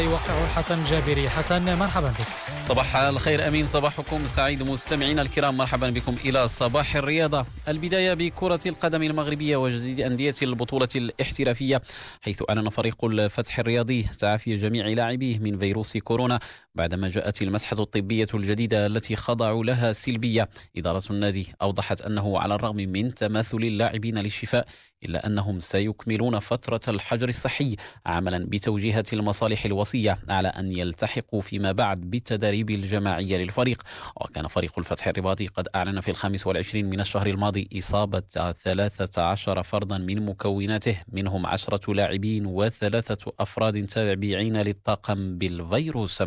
يوقعه حسن جابري. حسن مرحبا بك. صباح الخير أمين. صباحكم. سعيد مستمعينا الكرام مرحبا بكم إلى صباح الرياضة. البداية بكرة القدم المغربية وجديد أندية البطولة الاحترافية حيث أعلن فريق الفتح الرياضي تعافي جميع لاعبيه من فيروس كورونا بعدما جاءت المسحة الطبية الجديدة التي خضعوا لها سلبية. إدارة النادي أوضحت أنه على الرغم من تماثل اللاعبين للشفاء إلا أنهم سيكملون فترة الحجر الصحي عملا بتوجيهة المصالح الوصية على أن يلتحقوا فيما بعد بالتدريب الجماعي للفريق. وكان فريق الفتح الرباطي قد أعلن في الخامس والعشرين من الشهر الماضي إصابة ثلاثة عشر فردا من مكوناته منهم عشرة لاعبين وثلاثة أفراد تابعين للطاقم بالفيروس.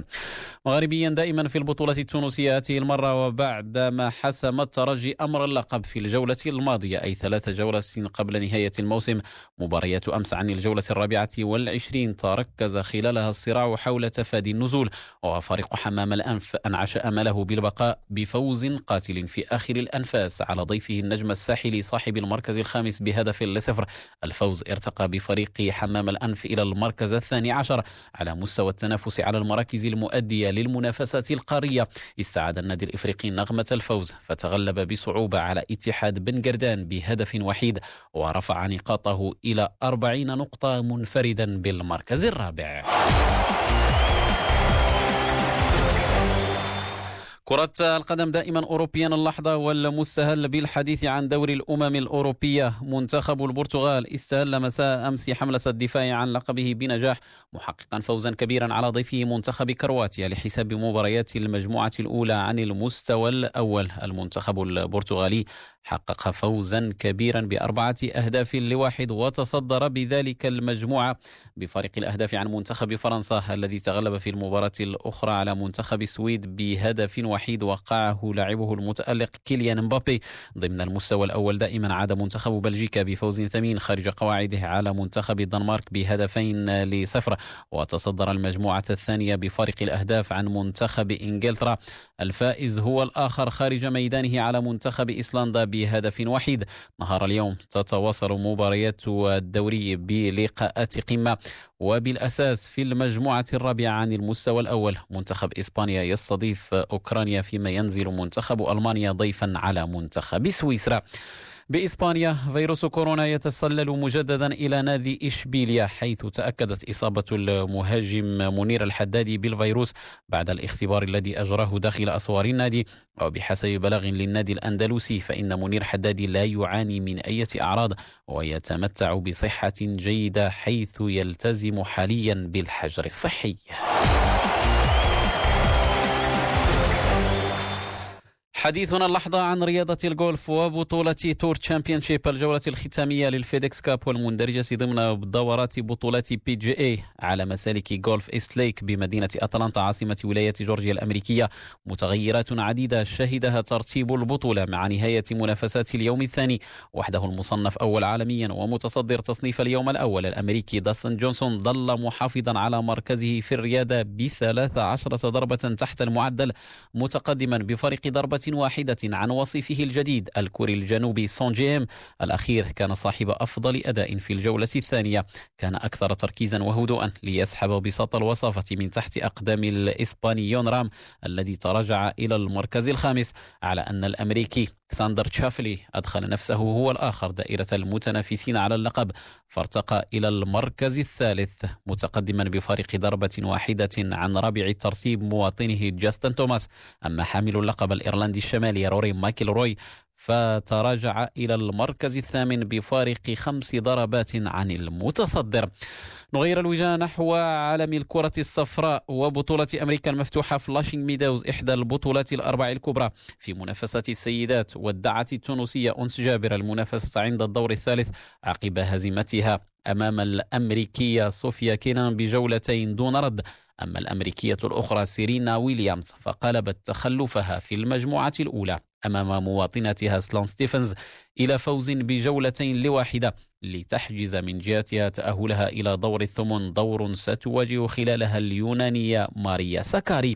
مغربيا دائما في البطولة التونسية هذه المرة وبعدما حسم الترجي أمر اللقب في الجولة الماضية أي ثلاث جولات قبل نهاية الموسم. مباريات أمس عن الجولة الرابعة والعشرين تركز خلالها الصراع حول تفادي النزول وفريق حمام الأنف أنعش أمله بالبقاء بفوز قاتل في آخر الأنفاس على ضيفه النجم الساحلي صاحب المركز الخامس بهدف لصفر. الفوز ارتقى بفريق حمام الأنف إلى المركز الثاني عشر على مستوى التنافس على المراكز المؤدية للمنافسات القارية. استعاد النادي الإفريقي نغمة الفوز فتغلب بصعوبة على اتحاد بن قردان بهدف وحيد ورفع نقاطه إلى أربعين نقطة منفردا بالمركز الرابع. كرة القدم دائما أوروبيا اللحظة والمستهل بالحديث عن دوري الأمم الأوروبية. منتخب البرتغال استهل مساء أمس حملة الدفاع عن لقبه بنجاح محققا فوزا كبيرا على ضيفه منتخب كرواتيا لحساب مباريات المجموعة الأولى عن المستوى الأول. المنتخب البرتغالي حقق فوزا كبيرا بأربعة أهداف لواحد وتصدر بذلك المجموعة بفارق الأهداف عن منتخب فرنسا الذي تغلب في المباراة الأخرى على منتخب السويد بهدف وحيد وقعه لاعبه المتألق كيليان مبابي. ضمن المستوى الأول دائما عاد منتخب بلجيكا بفوز ثمين خارج قواعده على منتخب الدنمارك بهدفين لصفر وتصدر المجموعة الثانية بفارق الأهداف عن منتخب إنجلترا. الفائز هو الآخر خارج ميدانه على منتخب إيسلندا بهدف وحيد. نهار اليوم تتواصل مباريات الدوري بلقاءات قمة وبالأساس في المجموعة الرابعة عن المستوى الأول. منتخب إسبانيا يستضيف أوكرانيا فيما ينزل منتخب ألمانيا ضيفا على منتخب سويسرا. بإسبانيا فيروس كورونا يتسلل مجددا إلى نادي إشبيليا حيث تأكدت إصابة المهاجم منير الحدادي بالفيروس بعد الاختبار الذي أجراه داخل أسوار النادي. وبحسب بلاغ للنادي الأندلسي فإن منير حدادي لا يعاني من أي أعراض ويتمتع بصحة جيدة حيث يلتزم حاليا بالحجر الصحي. حديثنا اللحظة عن رياضة الجولف وبطولة Tour Championship الجولة الختامية لل FedEx Cup والمندرجة ضمن دورات بطولات PGA على مسالك جولف إيست ليك بمدينة أتلانتا عاصمة ولاية جورجيا الأمريكية. متغيرات عديدة شهدها ترتيب البطولة مع نهاية منافسات اليوم الثاني. وحده المصنف أول عالميا ومتصدر تصنيف اليوم الأول الأمريكي داستن جونسون ظل محافظا على مركزه في الريادة بثلاث عشرة ضربة تحت المعدل متقدما بفارق ضربة واحدة عن وصيفه الجديد الكوري الجنوبي سونج جيم. الأخير كان صاحب أفضل أداء في الجولة الثانية. كان أكثر تركيزا وهدوءا ليسحب بساط الوصافة من تحت أقدام الإسباني جون رام الذي تراجع إلى المركز الخامس على أن الأمريكي زاندر شافلي أدخل نفسه هو الآخر دائرة المتنافسين على اللقب فارتقى إلى المركز الثالث متقدما بفارق ضربة واحدة عن رابع الترتيب مواطنه جاستن توماس. أما حامل اللقب الإيرلندي الشمالي روري ماكلروي فتراجع إلى المركز الثامن بفارق خمس ضربات عن المتصدر. نغير الوجهة نحو عالم الكرة الصفراء وبطولة أمريكا المفتوحة فلاشينج ميدوز إحدى البطولات الأربع الكبرى. في منافسة السيدات ودعت التونسية أنس جابر المنافسة عند الدور الثالث عقب هزيمتها. أمام الأمريكية صوفيا كينان بجولتين دون رد. أما الأمريكية الأخرى سيرينا ويليامز فقلبت تخلفها في المجموعة الأولى. أمام مواطنتها سلون ستيفنز إلى فوز بجولتين لواحدة لتحجز من جهتها تأهلها إلى دور الثمن دور ستواجه خلالها اليونانية ماريا ساكاري.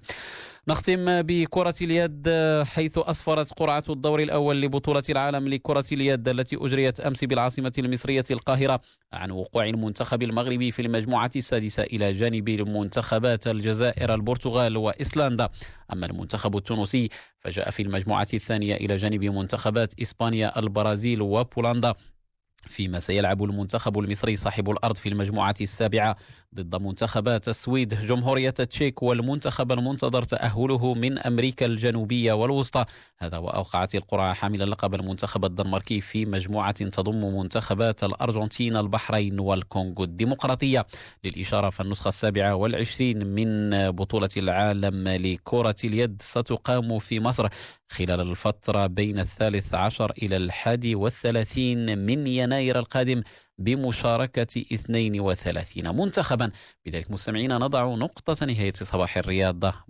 نختم بكرة اليد حيث أسفرت قرعة الدور الأول لبطولة العالم لكرة اليد التي أجريت أمس بالعاصمة المصرية القاهرة عن وقوع المنتخب المغربي في المجموعة السادسة إلى جانب المنتخبات الجزائر البرتغال وإسلندا. أما المنتخب التونسي فجاء في المجموعة الثانية إلى جانب منتخبات إسبانيا البرازيل وبولندا. فيما سيلعب المنتخب المصري صاحب الأرض في المجموعة السابعة ضد منتخبات السويد. جمهورية التشيك والمنتخب المنتظر تأهله من أمريكا الجنوبية والوسطى. هذا وأوقعت القرعة حامل لقب المنتخب الدنماركي في مجموعة تضم منتخبات الأرجنتين البحرين والكونغو الديمقراطية. للإشارة فالنسخة السابعة والعشرين من بطولة العالم لكرة اليد ستقام في مصر خلال الفترة بين الثالث عشر إلى الحادي والثلاثين من يناير القادم. بمشاركة 32 منتخبا. بذلك مستمعينا نضع نقطة نهاية صباح الرياضة